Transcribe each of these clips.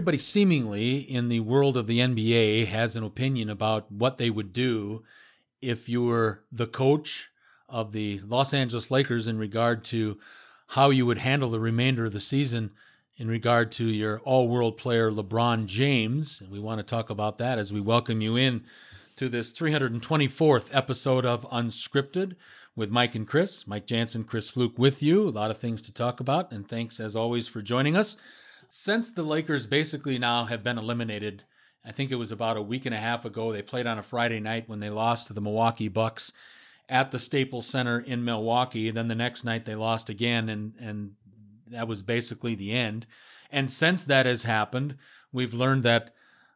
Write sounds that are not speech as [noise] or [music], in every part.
everybody seemingly in the world of the NBA has an opinion about what they would do if you were the coach of the Los Angeles Lakers in regard to how you would handle the remainder of the season in regard to your all world player LeBron James. And we want to talk about that as we welcome you in to this 324th episode of Unscripted with Mike and Chris. Mike Jansen, Chris Fluke with you. A lot of things to talk about. And thanks as always for joining us. Since the Lakers basically now have been eliminated, I think it was about a week and a half ago, they played on a Friday night when they lost to the Milwaukee Bucks at the Staples Center in Milwaukee. Then the next night they lost again, and, and that was basically the end. And since that has happened, we've learned that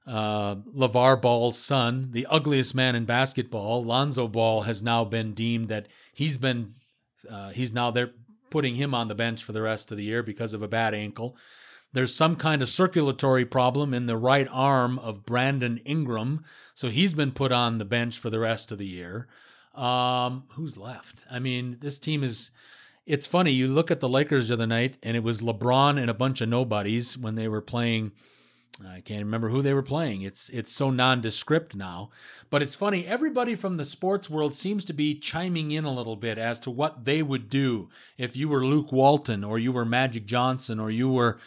uh, LeVar Ball's son, the ugliest man in basketball, Lonzo Ball, has now been deemed that he's been uh, he's now they're putting him on the bench for the rest of the year because of a bad ankle. There's some kind of circulatory problem in the right arm of Brandon Ingram, so he's been put on the bench for the rest of the year. Um, who's left? I mean, this team is. It's funny. You look at the Lakers the other night, and it was LeBron and a bunch of nobodies when they were playing I can't remember who they were playing. It's it's so nondescript now. But it's funny, everybody from the sports world seems to be chiming in a little bit as to what they would do if you were Luke Walton or you were Magic Johnson or you were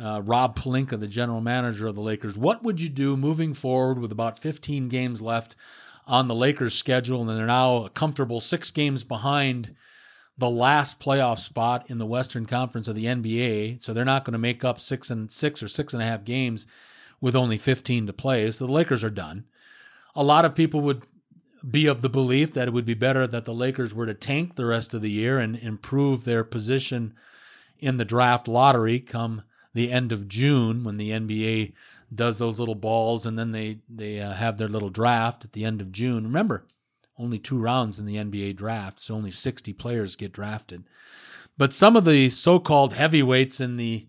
uh, Rob Pelinka, the general manager of the Lakers. What would you do moving forward with about 15 games left on the Lakers schedule and they're now a comfortable 6 games behind the last playoff spot in the Western Conference of the NBA. So they're not going to make up six and six or six and a half games with only 15 to play. So the Lakers are done. A lot of people would be of the belief that it would be better that the Lakers were to tank the rest of the year and improve their position in the draft lottery come the end of June when the NBA does those little balls and then they they uh, have their little draft at the end of June. Remember, only two rounds in the NBA draft, so only 60 players get drafted. But some of the so called heavyweights in the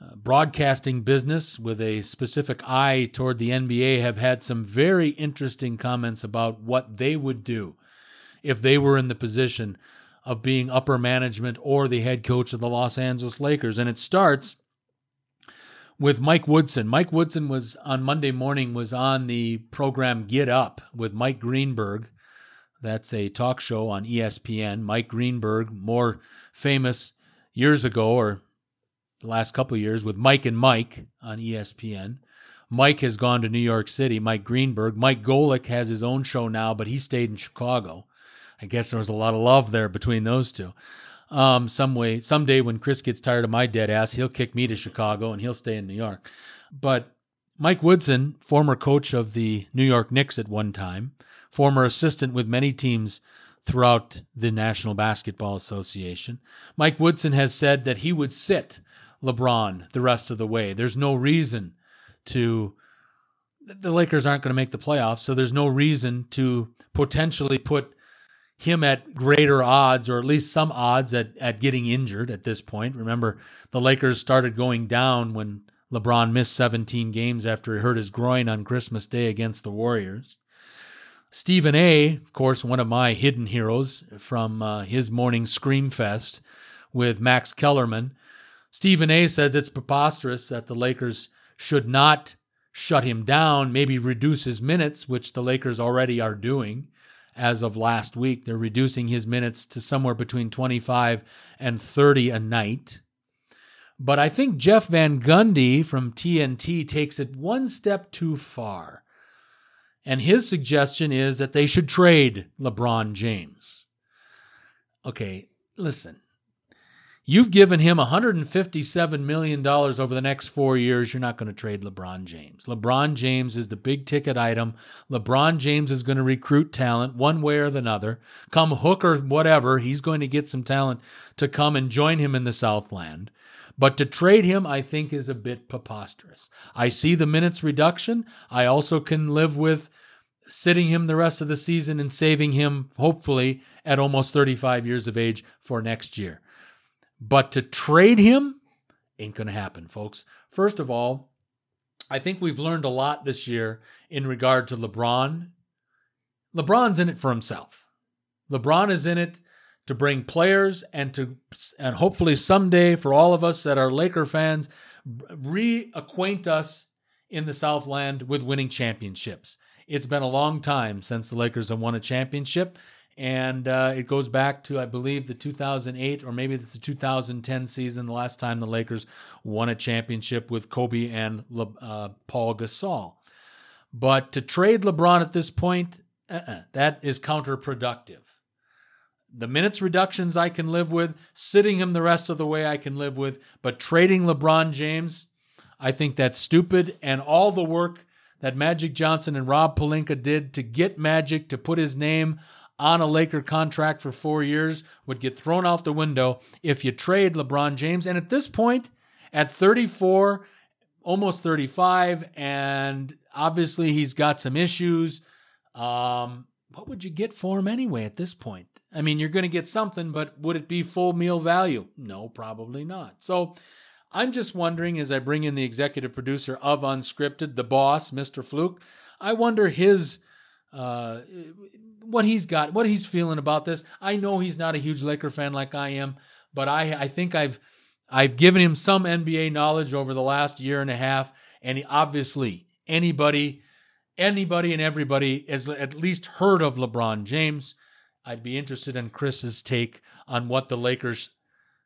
uh, broadcasting business with a specific eye toward the NBA have had some very interesting comments about what they would do if they were in the position of being upper management or the head coach of the Los Angeles Lakers. And it starts with Mike Woodson. Mike Woodson was on Monday morning was on the program Get Up with Mike Greenberg. That's a talk show on ESPN. Mike Greenberg, more famous years ago or the last couple years with Mike and Mike on ESPN. Mike has gone to New York City. Mike Greenberg. Mike Golic has his own show now, but he stayed in Chicago. I guess there was a lot of love there between those two. Um, some way, someday when Chris gets tired of my dead ass, he'll kick me to Chicago and he'll stay in New York. But Mike Woodson, former coach of the New York Knicks at one time, former assistant with many teams throughout the National Basketball Association, Mike Woodson has said that he would sit LeBron the rest of the way. There's no reason to the Lakers aren't going to make the playoffs, so there's no reason to potentially put him at greater odds, or at least some odds at, at getting injured at this point. Remember, the Lakers started going down when LeBron missed 17 games after he hurt his groin on Christmas Day against the Warriors. Stephen A., of course, one of my hidden heroes from uh, his morning Scream Fest with Max Kellerman. Stephen A. says it's preposterous that the Lakers should not shut him down, maybe reduce his minutes, which the Lakers already are doing as of last week. They're reducing his minutes to somewhere between 25 and 30 a night. But I think Jeff Van Gundy from TNT takes it one step too far. And his suggestion is that they should trade LeBron James. Okay, listen. You've given him $157 million over the next four years. You're not going to trade LeBron James. LeBron James is the big ticket item. LeBron James is going to recruit talent one way or another. Come hook or whatever, he's going to get some talent to come and join him in the Southland. But to trade him, I think, is a bit preposterous. I see the minutes reduction. I also can live with sitting him the rest of the season and saving him, hopefully, at almost 35 years of age for next year. But to trade him ain't going to happen, folks. First of all, I think we've learned a lot this year in regard to LeBron. LeBron's in it for himself. LeBron is in it to bring players and to and hopefully someday for all of us that are Laker fans reacquaint us in the Southland with winning championships. It's been a long time since the Lakers have won a championship, and uh, it goes back to I believe the 2008 or maybe it's the 2010 season, the last time the Lakers won a championship with Kobe and Le, uh, Paul Gasol. But to trade LeBron at this point, uh-uh, that is counterproductive. The minutes reductions I can live with, sitting him the rest of the way I can live with, but trading LeBron James, I think that's stupid. And all the work that Magic Johnson and Rob Pelinka did to get Magic to put his name on a Laker contract for four years would get thrown out the window if you trade LeBron James. And at this point, at 34, almost 35, and obviously he's got some issues. Um, what would you get for him anyway at this point? I mean, you're going to get something, but would it be full meal value? No, probably not. So I'm just wondering as I bring in the executive producer of Unscripted, the boss, Mr. Fluke, I wonder his uh, what he's got, what he's feeling about this. I know he's not a huge Laker fan like I am, but I I think I've I've given him some NBA knowledge over the last year and a half, and he, obviously anybody anybody and everybody has at least heard of LeBron James. I'd be interested in Chris's take on what the Lakers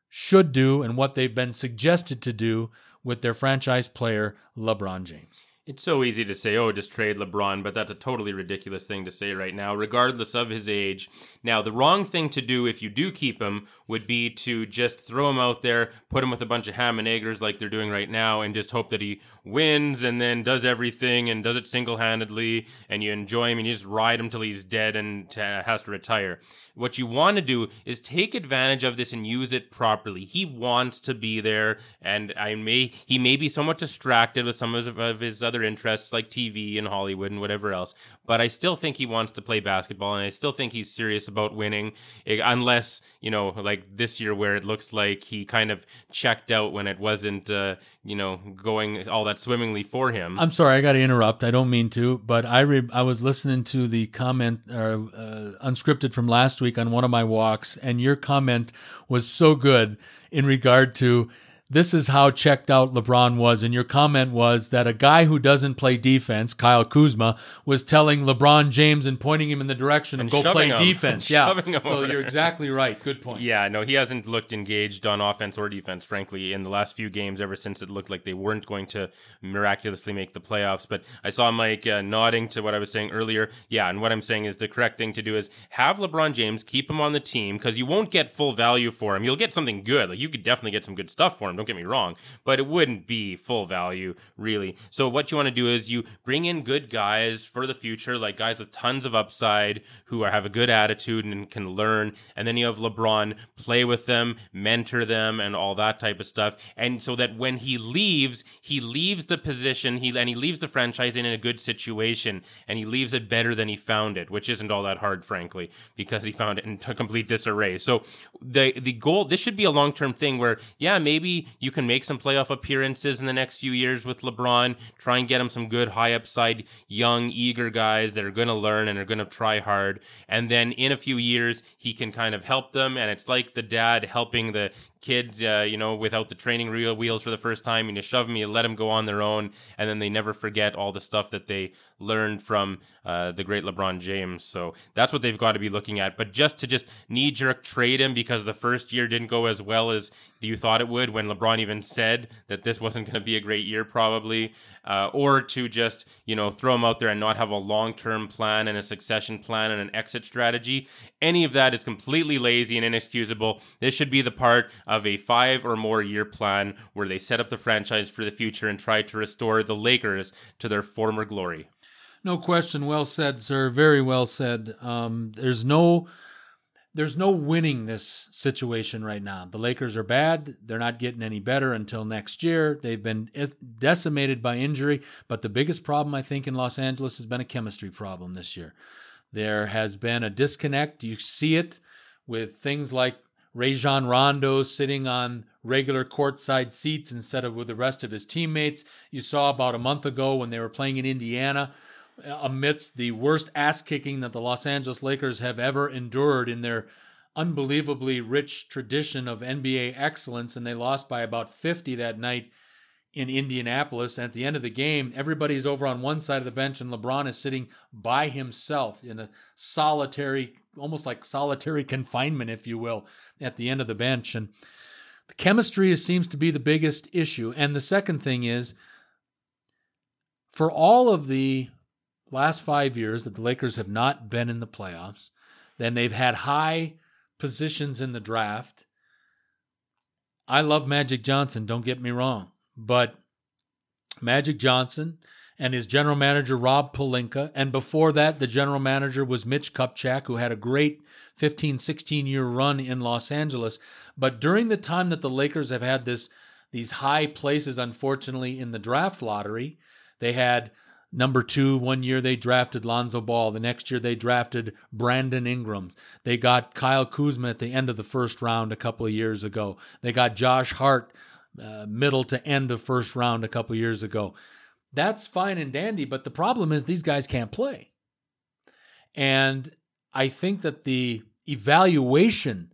should do and what they've been suggested to do with their franchise player, LeBron James. It's so easy to say, oh, just trade LeBron, but that's a totally ridiculous thing to say right now, regardless of his age. Now, the wrong thing to do if you do keep him would be to just throw him out there, put him with a bunch of ham and eggers like they're doing right now, and just hope that he wins and then does everything and does it single handedly, and you enjoy him and you just ride him till he's dead and has to retire. What you want to do is take advantage of this and use it properly. He wants to be there, and I may he may be somewhat distracted with some of his other interests like TV and Hollywood and whatever else. But I still think he wants to play basketball, and I still think he's serious about winning. Eh, unless you know, like this year where it looks like he kind of checked out when it wasn't, uh, you know, going all that swimmingly for him. I'm sorry, I got to interrupt. I don't mean to, but I re- I was listening to the comment uh, uh, unscripted from last week on one of my walks, and your comment was so good in regard to this is how checked out LeBron was. And your comment was that a guy who doesn't play defense, Kyle Kuzma, was telling LeBron James and pointing him in the direction and of go play him. defense. [laughs] yeah. So you're exactly right. Good point. Yeah, no, he hasn't looked engaged on offense or defense, frankly, in the last few games ever since it looked like they weren't going to miraculously make the playoffs. But I saw Mike uh, nodding to what I was saying earlier. Yeah, and what I'm saying is the correct thing to do is have LeBron James, keep him on the team because you won't get full value for him. You'll get something good. Like you could definitely get some good stuff for him don't get me wrong, but it wouldn't be full value, really. So, what you want to do is you bring in good guys for the future, like guys with tons of upside who are, have a good attitude and can learn. And then you have LeBron play with them, mentor them, and all that type of stuff. And so that when he leaves, he leaves the position, he and he leaves the franchise in a good situation, and he leaves it better than he found it, which isn't all that hard, frankly, because he found it in complete disarray. So the the goal, this should be a long term thing where, yeah, maybe you can make some playoff appearances in the next few years with LeBron. Try and get him some good high upside, young, eager guys that are going to learn and are going to try hard. And then in a few years, he can kind of help them. And it's like the dad helping the kids, uh, you know, without the training reel wheels for the first time, and you shove them, you let them go on their own, and then they never forget all the stuff that they learned from uh, the great LeBron James. So that's what they've got to be looking at. But just to just knee jerk trade him because the first year didn't go as well as you thought it would, when LeBron even said that this wasn't going to be a great year, probably, uh, or to just you know throw him out there and not have a long term plan and a succession plan and an exit strategy. Any of that is completely lazy and inexcusable. This should be the part of a five or more year plan where they set up the franchise for the future and try to restore the Lakers to their former glory. No question. Well said, sir. Very well said. Um, there's no there's no winning this situation right now. The Lakers are bad. They're not getting any better until next year. They've been decimated by injury, but the biggest problem I think in Los Angeles has been a chemistry problem this year. There has been a disconnect. You see it with things like Rajon Rondo sitting on regular courtside seats instead of with the rest of his teammates. You saw about a month ago when they were playing in Indiana uh, amidst the worst ass kicking that the Los Angeles Lakers have ever endured in their unbelievably rich tradition of NBA excellence, and they lost by about 50 that night in Indianapolis. At the end of the game, everybody's over on one side of the bench, and LeBron is sitting by himself in a solitary, almost like solitary [laughs] confinement, if you will, at the end of the bench. And the chemistry seems to be the biggest issue. And the second thing is, for all of the last five years that the Lakers have not been in the playoffs, then they've had high positions in the draft. I love Magic Johnson, don't get me wrong, but Magic Johnson and his general manager Rob Pelinka, and before that the general manager was Mitch Kupchak who had a great 15 16 year run in Los Angeles, but during the time that the Lakers have had this these high places unfortunately in the draft lottery, they had Number two, one year they drafted Lonzo Ball. The next year they drafted Brandon Ingram. They got Kyle Kuzma at the end of the first round a couple of years ago. They got Josh Hart uh, middle to end of first round a couple years ago. That's fine and dandy, but the problem is these guys can't play. And I think that the evaluation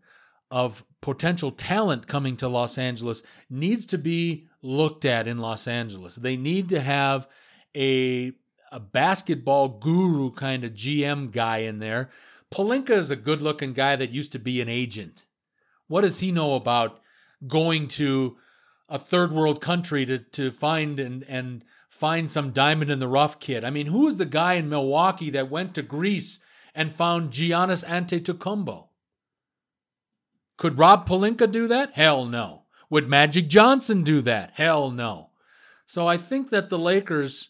of potential talent coming to Los Angeles needs to be looked at in Los Angeles. They need to have a a basketball guru kind of GM guy in there. Pelinka is a good looking guy that used to be an agent. What does he know about going to a third world country to, to find and, and find some diamond in the rough kid? I mean, who is the guy in Milwaukee that went to Greece and found Giannis Antetokounmpo? Could Rob Pelinka do that? Hell no. Would Magic Johnson do that? Hell no. So I think that the Lakers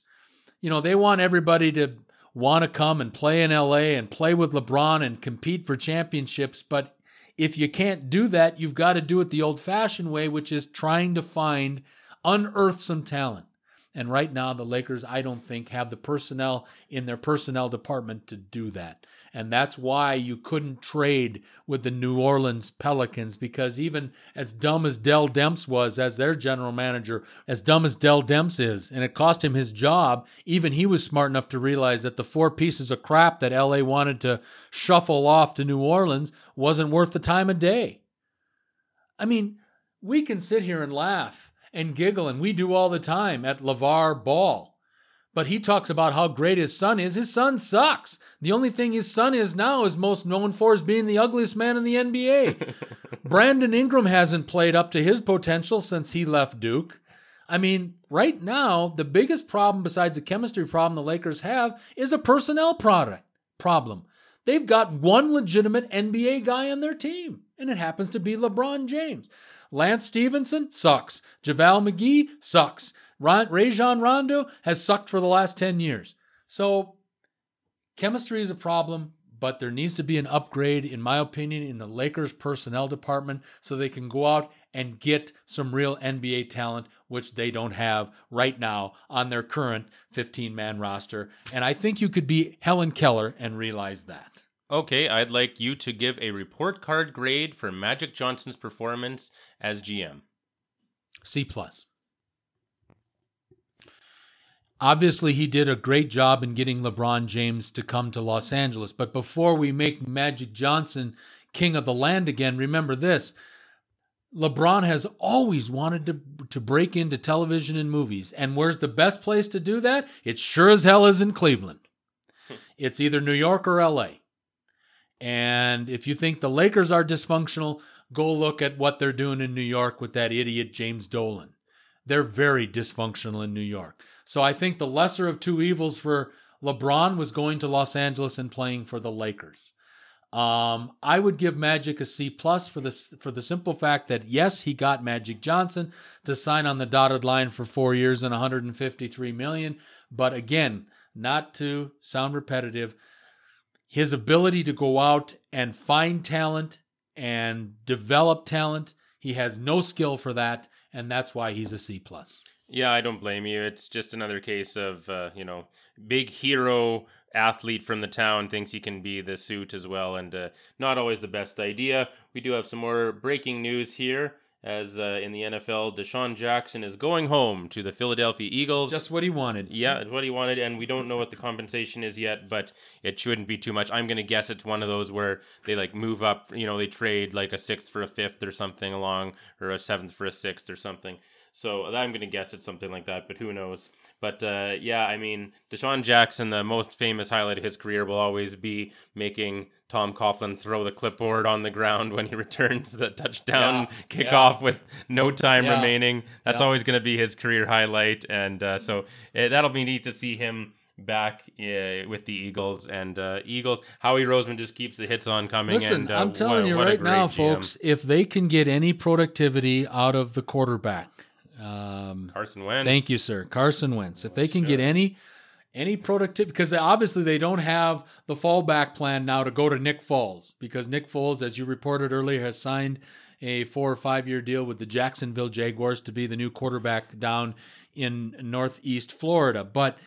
you know, they want everybody to want to come and play in LA and play with LeBron and compete for championships. But if you can't do that, you've got to do it the old fashioned way, which is trying to find, unearth some talent. And right now, the Lakers, I don't think, have the personnel in their personnel department to do that. And that's why you couldn't trade with the New Orleans Pelicans because even as dumb as Dell Demps was as their general manager, as dumb as Dell Demps is, and it cost him his job, even he was smart enough to realize that the four pieces of crap that LA wanted to shuffle off to New Orleans wasn't worth the time of day. I mean, we can sit here and laugh and giggle, and we do all the time at LeVar Ball but he talks about how great his son is. His son sucks. The only thing his son is now is most known for is being the ugliest man in the NBA. [laughs] Brandon Ingram hasn't played up to his potential since he left Duke. I mean, right now, the biggest problem besides the chemistry problem the Lakers have is a personnel product problem. They've got one legitimate NBA guy on their team, and it happens to be LeBron James. Lance Stephenson sucks. JaVale McGee sucks. Ron, Rajon Rondo has sucked for the last 10 years. So chemistry is a problem, but there needs to be an upgrade, in my opinion, in the Lakers personnel department so they can go out and get some real NBA talent, which they don't have right now on their current 15 man roster. And I think you could be Helen Keller and realize that. Okay, I'd like you to give a report card grade for Magic Johnson's performance as GM. C plus. Obviously, he did a great job in getting LeBron James to come to Los Angeles. But before we make Magic Johnson king of the land again, remember this LeBron has always wanted to, to break into television and movies. And where's the best place to do that? It sure as hell is in Cleveland. Hmm. it's either New York or LA. And if you think the Lakers are dysfunctional, go look at what they're doing in New York with that idiot James Dolan. They're very dysfunctional in New York. So I think the lesser of two evils for LeBron was going to Los Angeles and playing for the Lakers. Um, I would give Magic a C plus for the for the simple fact that yes, he got Magic Johnson to sign on the dotted line for four years and 153 million. But again, not to sound repetitive, his ability to go out and find talent and develop talent, he has no skill for that, and that's why he's a C plus. Yeah, I don't blame you. It's just another case of uh, you know, big hero athlete from the town thinks he can be the suit as well, and uh, not always the best idea. We do have some more breaking news here. as uh, in the NFL, DeSean Jackson is going home to the Philadelphia Eagles. Just what he wanted. Yeah, what he wanted, and we don't know what the compensation is yet, but it shouldn't be too much. I'm gonna guess it's one of those where they like move up, you know, they trade like a sixth for a fifth or something along, or a seventh for a sixth or something. So I'm going to guess it's something like that, but who knows? But uh, yeah, I mean, DeSean Jackson, the most famous highlight of his career will always be making Tom Coughlin throw the clipboard on the ground when he [laughs] returns the touchdown Yeah, kickoff with no time Yeah. remaining. That's Yeah. always going to be his career highlight, and uh, so uh, that'll be neat to see him back uh, with the Eagles and uh, Eagles. Howie Roseman just keeps the hits on coming. Listen, and, uh, I'm telling what- you what right now, GM. folks, if they can get any productivity out of the quarterback, um, Carson Wentz. Thank you, sir. Carson Wentz. If they can get any any productivity, because obviously they don't have the fallback plan now to go to Nick Foles, because Nick Foles, as you reported earlier, has signed a four or five year deal with the Jacksonville Jaguars to be the new quarterback down in Northeast Florida. But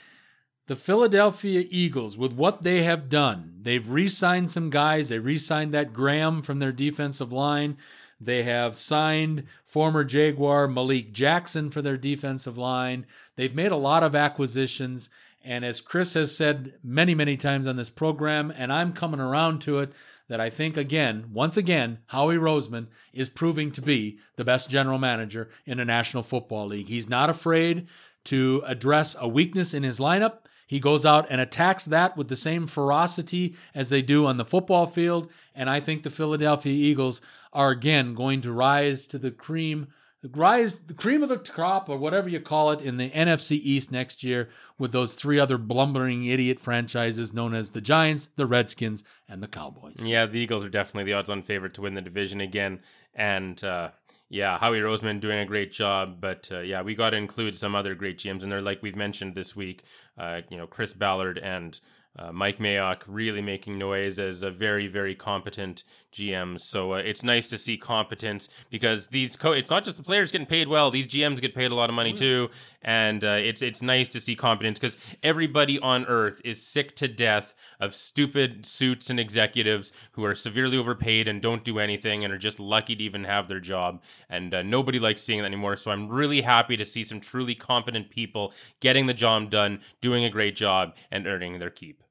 the Philadelphia Eagles, with what they have done, they've re signed some guys. They re signed that Graham from their defensive line. They have signed former Jaguar Malik Jackson for their defensive line. They've made a lot of acquisitions. And as Chris has said many, many times on this program, and I'm coming around to it, that I think, again, once again, Howie Roseman is proving to be the best general manager in the National Football League. He's not afraid to address a weakness in his lineup. He goes out and attacks that with the same ferocity as they do on the football field. And I think the Philadelphia Eagles are again going to rise to the cream, rise the cream of the crop, or whatever you call it, in the NFC East next year with those three other blumbering idiot franchises known as the Giants, the Redskins, and the Cowboys. Yeah, the Eagles are definitely the odds-on favorite to win the division again, and uh, yeah, Howie Roseman doing a great job. But uh, yeah, we got to include some other great GMs in there, like we've mentioned this week. Uh, you know, Chris Ballard and uh, Mike Mayock really making noise as a very, very competent GM. So uh, it's nice to see competence because these co- it's not just the players getting paid well; these GMs get paid a lot of money too, and uh, it's it's nice to see competence because everybody on earth is sick to death of stupid suits and executives who are severely overpaid and don't do anything and are just lucky to even have their job. And uh, nobody likes seeing that anymore. So I'm really happy to see some truly competent people getting the job done, doing a great job, and earning their keep.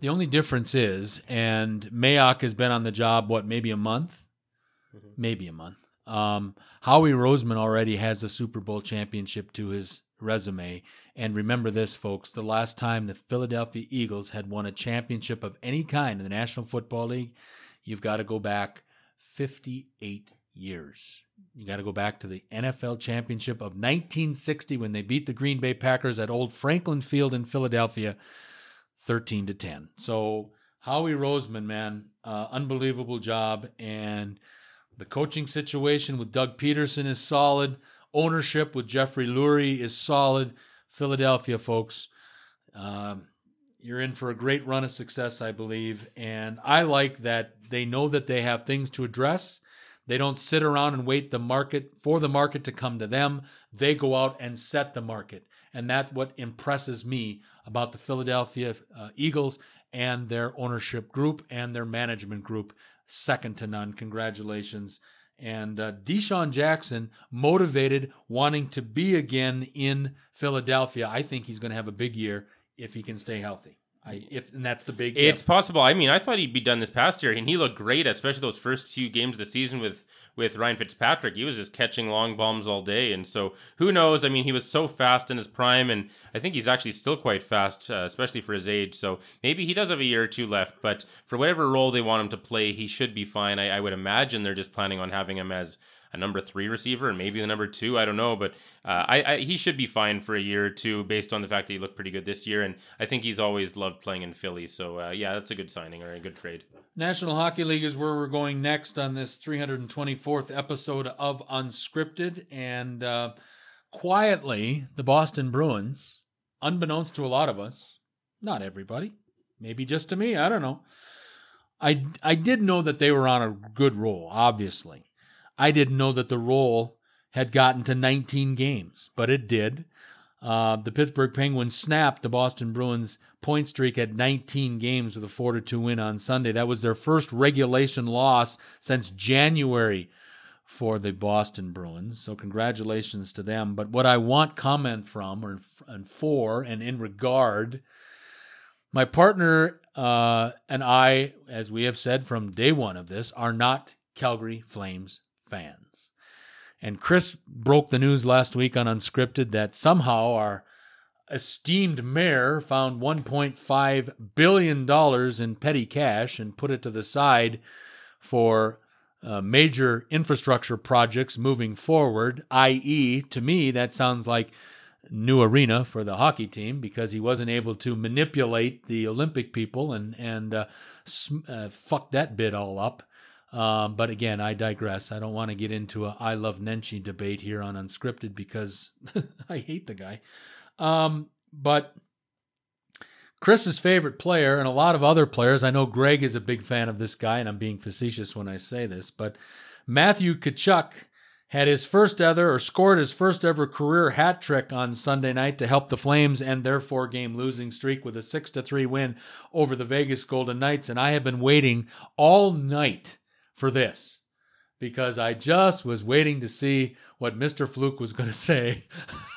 The only difference is, and Mayock has been on the job, what, maybe a month? Maybe a month. Um, Howie Roseman already has a Super Bowl championship to his resume. And remember this, folks the last time the Philadelphia Eagles had won a championship of any kind in the National Football League, you've got to go back 58 years. You got to go back to the NFL championship of 1960 when they beat the Green Bay Packers at Old Franklin Field in Philadelphia. 13 to 10. So Howie Roseman, man, uh, unbelievable job. And the coaching situation with Doug Pederson is solid. Ownership with Jeffrey Lurie is solid. Philadelphia, folks, um, you're in for a great run of success, I believe. And I like that they know that they have things to address. They don't sit around and wait the market for the market to come to them. They go out and set the market. And that's what impresses me about the Philadelphia uh, Eagles and their ownership group and their management group. Second to none. Congratulations. And uh, DeSean Jackson, motivated, wanting to be again in Philadelphia. I think he's going to have a big year if he can stay healthy. I, if and that's the big. It's possible. I mean, I thought he'd be done this past year, and he looked great, especially those first few games of the season with with Ryan Fitzpatrick. He was just catching long bombs all day, and so who knows? I mean, he was so fast in his prime, and I think he's actually still quite fast, uh, especially for his age. So maybe he does have a year or two left, but for whatever role they want him to play, he should be fine. I, I would imagine they're just planning on having him as a number three receiver and maybe the number two. I don't know, but uh, I, I, he should be fine for a year or two based on the fact that he looked pretty good this year, and I think he's always loved playing in Philly. So uh, yeah, that's a good signing or a good trade. National Hockey League is where we're going next on this 324th episode of Unscripted. And uh, quietly, the Boston Bruins, unbeknownst to a lot of us, not everybody, maybe just to me, I don't know. I, I did know that they were on a good roll, obviously. I didn't know that the roll had gotten to 19 games, but it did. Uh, the Pittsburgh Penguins snapped the Boston Bruins point streak at 19 games with a 4 2 win on Sunday. That was their first regulation loss since January for the Boston Bruins. So congratulations to them. But what I want comment from or and for and in regard, my partner uh, and I, as we have said from day one of this, are not Calgary Flames fans. And Chris broke the news last week on Unscripted that somehow our esteemed mayor found $1.5 billion in petty cash and put it to the side for uh, major infrastructure projects moving forward, i.e., to me, that sounds like new arena for the hockey team because he wasn't able to manipulate the Olympic people and and uh, uh, fuck that bit all up. Um, but again, I digress. I don't want to get into a I love Nenshi debate here on Unscripted because [laughs] I hate the guy. Um, but Chris's favorite player and a lot of other players, I know Greg is a big fan of this guy, and I'm being facetious when I say this, but Matthew Tkachuk had his first ever or scored his first ever career hat trick on Sunday night to help the Flames end their four game losing streak with a 6 to 3 win over the Vegas Golden Knights and I have been waiting all night for this because I just was waiting to see what Mr. Fluke was going to say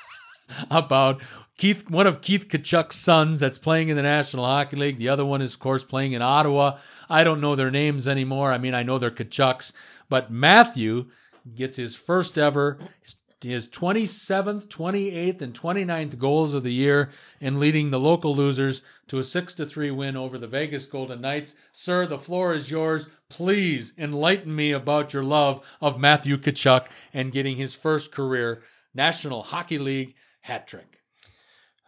[laughs] about Keith, one of Keith Tkachuk's sons that's playing in the National Hockey League. The other one is, of course, playing in Ottawa. I don't know their names anymore. I mean, I know they're Tkachuks, but Matthew gets his first ever, his 27th, 28th, and 29th goals of the year in leading the local losers to a 6 to 3 win over the Vegas Golden Knights. Sir, the floor is yours. Please enlighten me about your love of Matthew Tkachuk and getting his first career National Hockey League hat trick.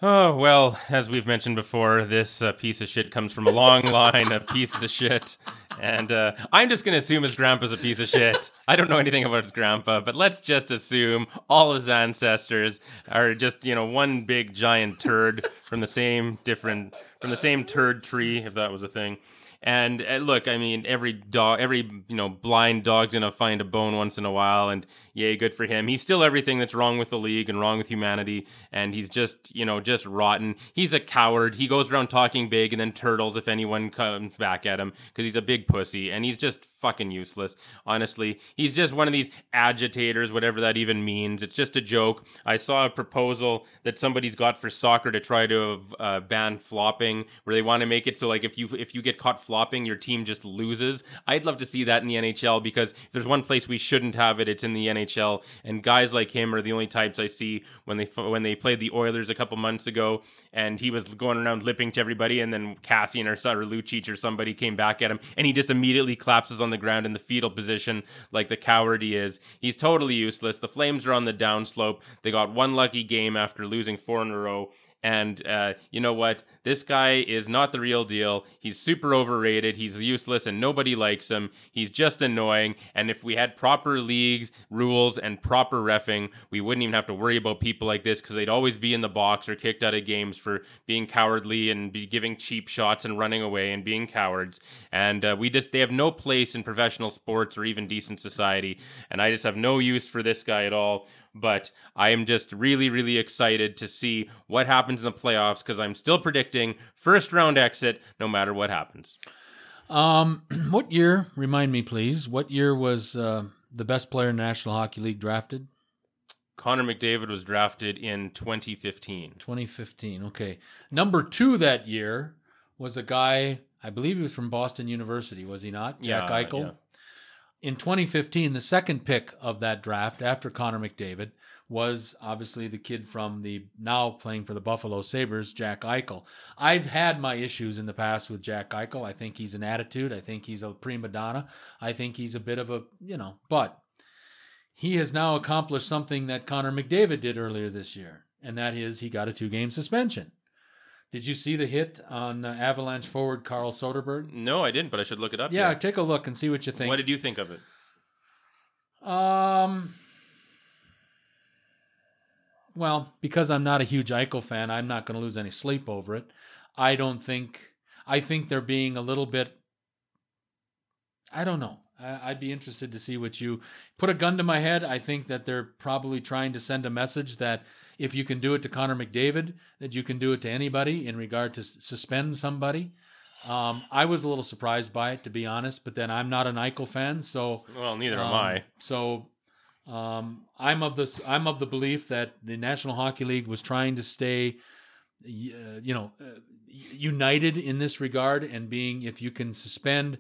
Oh, well, as we've mentioned before, this uh, piece of shit comes from a long line of pieces of shit. And uh, I'm just going to assume his grandpa's a piece of shit. I don't know anything about his grandpa, but let's just assume all his ancestors are just, you know, one big giant turd from the same different, from the same turd tree, if that was a thing. And uh, look, I mean, every dog, every you know, blind dog's gonna find a bone once in a while, and yay, good for him. He's still everything that's wrong with the league and wrong with humanity, and he's just you know just rotten. He's a coward. He goes around talking big and then turtles if anyone comes back at him because he's a big pussy, and he's just fucking useless. Honestly, he's just one of these agitators, whatever that even means. It's just a joke. I saw a proposal that somebody's got for soccer to try to uh, ban flopping, where they want to make it so like if you if you get caught flopping, your team just loses. I'd love to see that in the NHL because if there's one place we shouldn't have it, it's in the NHL. And guys like him are the only types I see when they when they played the Oilers a couple months ago, and he was going around lipping to everybody, and then Kassian or, or Lucic or somebody came back at him, and he just immediately collapses on on the ground in the fetal position like the coward he is. He's totally useless. The Flames are on the downslope. They got one lucky game after losing four in a row. And uh, you know what? This guy is not the real deal. He's super overrated. He's useless and nobody likes him. He's just annoying. And if we had proper leagues, rules, and proper refing, we wouldn't even have to worry about people like this because they'd always be in the box or kicked out of games for being cowardly and be giving cheap shots and running away and being cowards. And uh, we just, they have no place in professional sports or even decent society. And I just have no use for this guy at all but I am just really, really excited to see what happens in the playoffs because I'm still predicting first round exit no matter what happens. Um, [clears throat] what year? Remind me, please. What year was uh, the best player in the National Hockey League drafted? Connor McDavid was drafted in 2015. 2015. Okay. Number two that year was a guy. I believe he was from Boston University. Was he not? Jack yeah, Eichel. Yeah in 2015, the second pick of that draft after Connor McDavid was obviously the kid from the now playing for the Buffalo Sabres, Jack Eichel. I've had my issues in the past with Jack Eichel. I think he's an attitude. I think he's a prima donna. I think he's a bit of a, you know, but he has now accomplished something that Connor McDavid did earlier this year, and that is he got a two game suspension. Did you see the hit on uh, Avalanche forward Carl Soderberg? No, I didn't, but I should look it up. Yeah, take a look and see what you think. What did you think of it? Um, well, because I'm not a huge Eichel fan, I'm not going to lose any sleep over it. I don't think. I think they're being a little bit. I don't know. I'd be interested to see what you put a gun to my head. I think that they're probably trying to send a message that if you can do it to Connor McDavid, that you can do it to anybody in regard to suspend somebody. Um, I was a little surprised by it, to be honest. But then I'm not an Eichel fan, so Well, neither am um, I. So um, I'm of this. I'm of the belief that the National Hockey League was trying to stay, uh, you know, uh, united in this regard, and being if you can suspend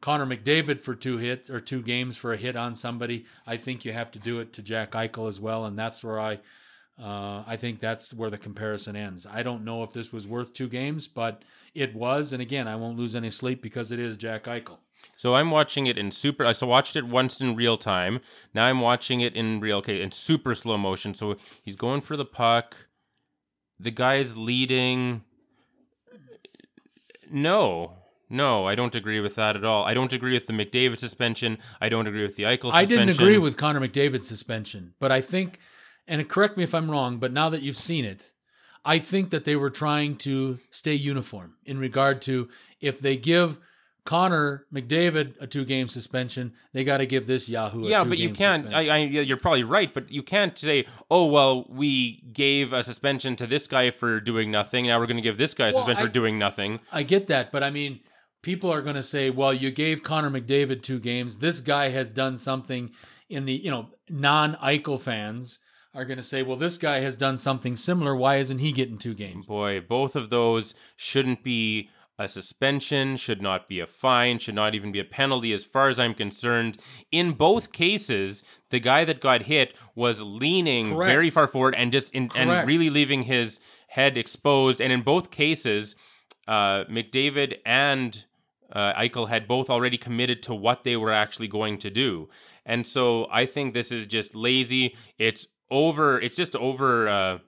Connor McDavid for two hits or two games for a hit on somebody, I think you have to do it to Jack Eichel as well, and that's where I. Uh, I think that's where the comparison ends. I don't know if this was worth two games, but it was. And again, I won't lose any sleep because it is Jack Eichel. So I'm watching it in super. I so watched it once in real time. Now I'm watching it in real, okay, in super slow motion. So he's going for the puck. The guy is leading. No, no, I don't agree with that at all. I don't agree with the McDavid suspension. I don't agree with the Eichel. I didn't agree with Connor McDavid's suspension, but I think, and correct me if I'm wrong, but now that you've seen it, I think that they were trying to stay uniform in regard to if they give Connor McDavid a two game suspension, they got to give this Yahoo a Yeah, but you can't. I. I, you're probably right, but you can't say, "Oh, well, we gave a suspension to this guy for doing nothing. Now we're going to give this guy a Well, suspension I- for doing nothing." I get that, but I mean, people are going to say, well, you gave Connor McDavid two games. This guy has done something in the, you know, non Eichel fans are going to say, well, this guy has done something similar. Why isn't he getting two games? Boy, both of those shouldn't be a suspension, should not be a fine, should not even be a penalty as far as I'm concerned. In both cases, the guy that got hit was leaning Correct. very far forward and just in, and really leaving his head exposed. And in both cases, uh, McDavid and uh, Eichel had both already committed to what they were actually going to do. And so I think this is just lazy. It's over. It's just over. Uh,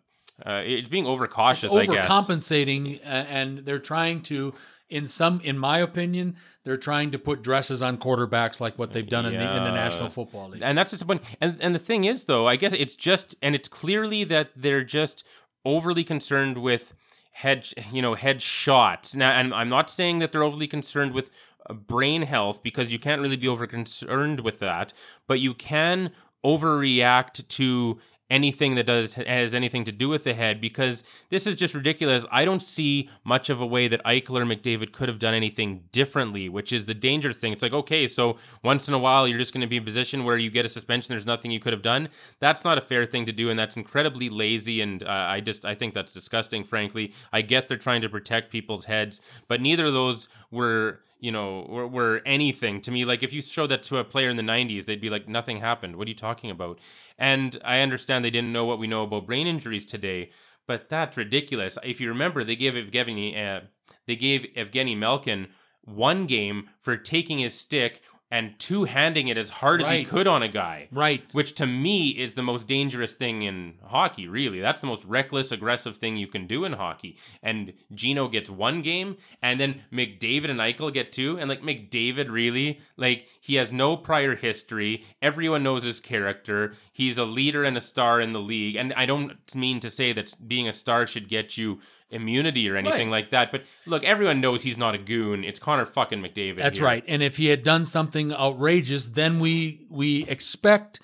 uh, it's being overcautious, I guess. overcompensating uh, and they're trying to in some in my opinion they're trying to put dresses on quarterbacks like what they've done in the in the Yeah. national football league And that's disappointing. And and the thing is, though, I guess it's just, and it's clearly that they're just overly concerned with head, you know, head shots. Now, and I'm not saying that they're overly concerned with uh, brain health because you can't really be over concerned with that, but you can overreact to anything that does has anything to do with the head because this is just ridiculous. I don't see much of a way that Eichel or McDavid could have done anything differently, which is the danger thing. It's like, okay, so once in a while you're just going to be in a position where you get a suspension, there's nothing you could have done. That's not a fair thing to do, and that's incredibly lazy. And uh, I just I think that's disgusting. Frankly, I get they're trying to protect people's heads, but neither of those were you know, were, were anything to me. Like if you show that to a player in the 90s, they'd be like, nothing happened. What are you talking about? And I understand they didn't know what we know about brain injuries today, but that's ridiculous. If you remember, they gave Evgeny, uh, they gave Evgeny Malkin one game for taking his stick and two handing it as hard as he could on a guy. right Which to me is the most dangerous thing in hockey, really. That's the most reckless, aggressive thing you can do in hockey. And Gino gets one game, and then McDavid and Eichel get two. And like McDavid, really, like he has no prior history. Everyone knows his character. He's a leader and a star in the league. And I don't mean to say that being a star should get you immunity or anything Right. like that. But look, everyone knows he's not a goon. It's Connor fucking McDavid. That's here. right. And if he had done something outrageous, then we we expect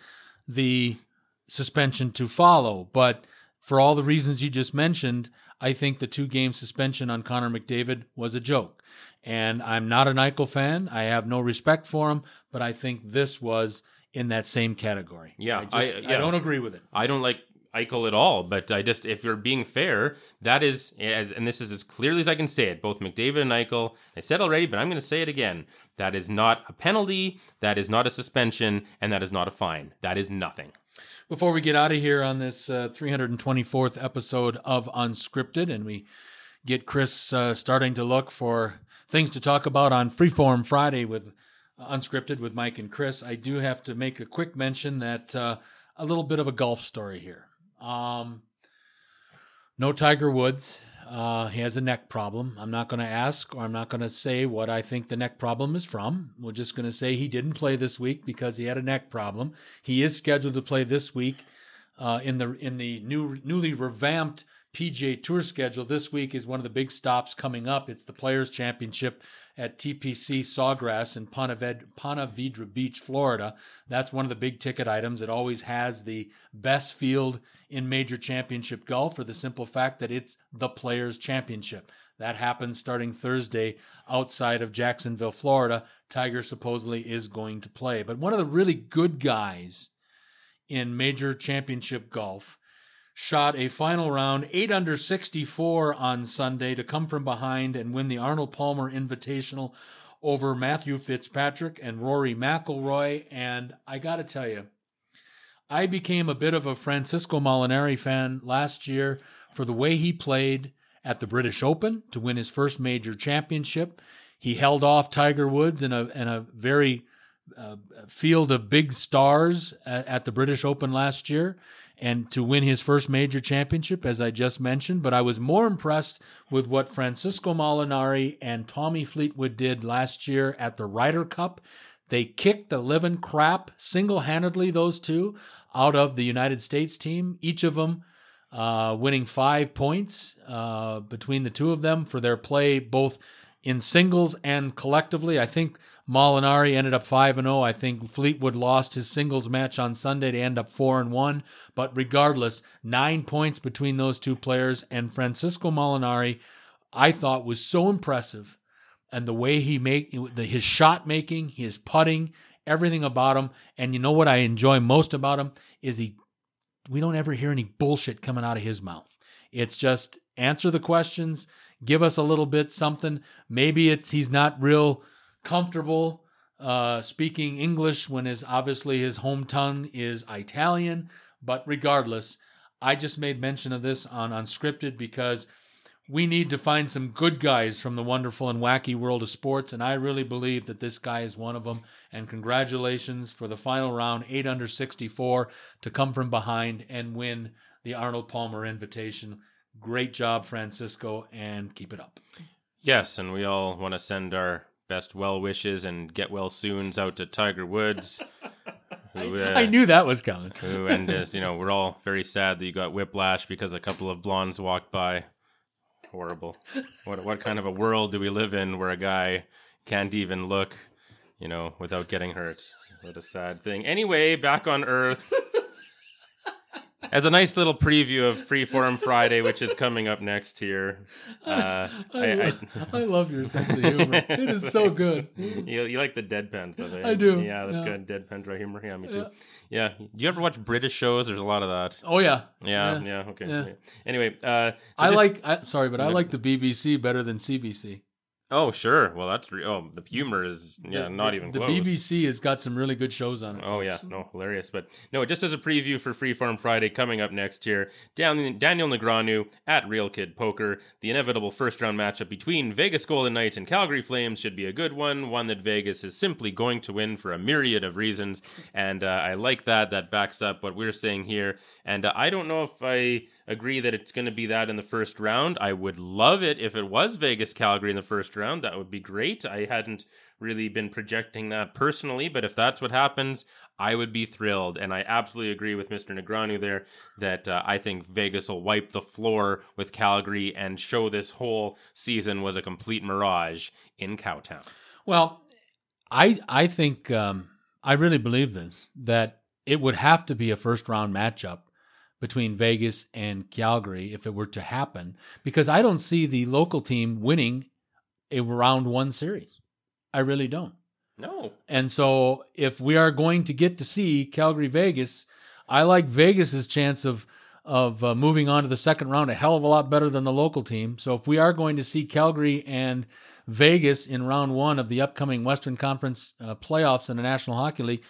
the suspension to follow. But for all the reasons you just mentioned, I think the two game suspension on Connor McDavid was a joke. And I'm not an Eichel fan. I have no respect for him, but I think this was in that same category. Yeah, I, just, I- yeah. I don't agree with it. I don't like Eichel at all, but I just, if you're being fair, that is, and this is as clearly as I can say it, both McDavid and Eichel, I said already, but I'm going to say it again. That is not a penalty, that is not a suspension, and that is not a fine. That is nothing. Before we get out of here on this uh, 324th episode of Unscripted, and we get Chris uh, starting to look for things to talk about on Freeform Friday with Unscripted with Mike and Chris, I do have to make a quick mention that uh, a little bit of a golf story here. Um, no Tiger Woods. Uh, he has a neck problem. I'm not going to ask or I'm not going to say what I think the neck problem is from. We're just going to say he didn't play this week because he had a neck problem. He is scheduled to play this week uh, in the in the new newly revamped PGA Tour schedule, this week is one of the big stops coming up. It's the Players Championship at TPC Sawgrass in Ponte Vedra Beach, Florida. That's one of the big ticket items. It always has the best field in major championship golf for the simple fact that it's the Players Championship. That happens starting Thursday outside of Jacksonville, Florida. Tiger supposedly is going to play. But one of the really good guys in major championship golf shot a final round 8 under 64 on Sunday to come from behind and win the Arnold Palmer Invitational over Matthew Fitzpatrick and Rory McIlroy and I got to tell you I became a bit of a Francisco Molinari fan last year for the way he played at the British Open to win his first major championship. He held off Tiger Woods in a in a very uh, field of big stars at, at, the British Open last year and to win his first major championship, as I just mentioned. But I was more impressed with what Francisco Molinari and Tommy Fleetwood did last year at the Ryder Cup. They kicked the living crap single handedly, those two, out of the United States team, each of them uh, winning five points uh, between the two of them for their play both in singles and collectively. I think Molinari ended up 5 and 0. I think Fleetwood lost his singles match on Sunday to end up 4 and 1, but regardless, 9 points between those two players and Francisco Molinari I thought was so impressive and the way he make his shot making, his putting, everything about him. And you know what I enjoy most about him is he we don't ever hear any bullshit coming out of his mouth. It's just answer the questions, give us a little bit something. Maybe it's he's not real comfortable uh, speaking English when his obviously his home tongue is Italian. But regardless, I just made mention of this on Unscripted because we need to find some good guys from the wonderful and wacky world of sports, and I really believe that this guy is one of them. And congratulations for the final round, eight under 64, to come from behind and win the Arnold Palmer invitation. Great job, Francisco, and keep it up. Yes, and we all want to send our best well wishes and get well soons out to Tiger Woods. [laughs] Who, uh, I knew that was coming. who, and uh, you know, we're all very sad that you got whiplash because a couple of blondes walked by horrible. What what kind of a world do we live in where a guy can't even look, you know, without getting hurt? What a sad thing. Anyway, back on Earth. [laughs] As a nice little preview of Freeform Friday, which is coming up next here. [laughs] Uh, I, I, I, I, love your sense of humor. It is so [laughs] good. You, you like the deadpan stuff, eh? I do. Yeah, that's yeah. good. Deadpan dry humor. Yeah, me too. Yeah. yeah. Do you ever watch British shows? There's a lot of that. Oh, yeah. Yeah, yeah. yeah okay. Anyway. Uh, so I just, like, I, sorry, but I like the BBC better than CBC. Oh sure, well that's re- oh the humor is yeah the, not even the close. BBC has got some really good shows on it. Oh yeah, no hilarious, but no just as a preview for Freeform Friday coming up next year, Daniel Negreanu at Real Kid Poker, the inevitable first round matchup between Vegas Golden Knights and Calgary Flames should be a good one, one that Vegas is simply going to win for a myriad of reasons, and uh, I like that. That backs up what we're saying here, and uh, I don't know if I agree that it's going to be that in the first round. I would love it if it was Vegas Calgary in the first round. That would be great. I hadn't really been projecting that personally, but if that's what happens, I would be thrilled. And I absolutely agree with Mr. Negreanu there that uh, I think Vegas will wipe the floor with Calgary and show this whole season was a complete mirage in Cowtown. Well, I I think um, I really believe this that it would have to be a first round matchup between Vegas and Calgary if it were to happen, because I don't see the local team winning a round one series. I really don't. No. And so if we are going to get to see Calgary Vegas, I like Vegas's chance of of uh, moving on to the second round a hell of a lot better than the local team. So if we are going to see Calgary and Vegas in round one of the upcoming Western Conference uh, playoffs in the National Hockey League,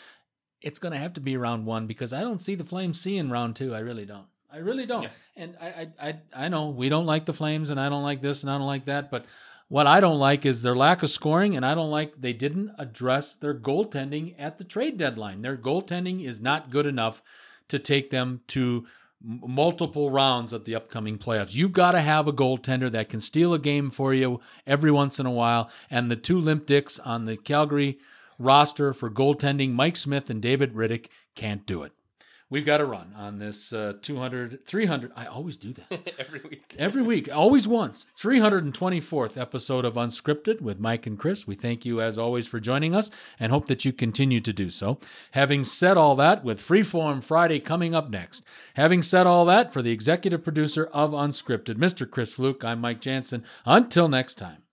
it's going to have to be round one because I don't see the Flames seeing round two. I really don't. I really don't. Yeah. And I, I, I, I know we don't like the Flames, and I don't like this, and I don't like that. But what I don't like is their lack of scoring, and I don't like they didn't address their goaltending at the trade deadline. Their goaltending is not good enough to take them to multiple rounds at the upcoming playoffs. You've got to have a goaltender that can steal a game for you every once in a while. And the two limp dicks on the Calgary roster for goaltending, Mike Smith and David Rittich can't do it. we've got to run on this uh, 200, 300. I always do that. [laughs] every week. Every week, always once. 324th episode of Unscripted with Mike and Chris. We thank you, as always, for joining us and hope that you continue to do so. Having said all that, with Freeform Friday coming up next, having said all that, for the executive producer of Unscripted, Mr. Chris Fluke, I'm Mike Jansen. Until next time.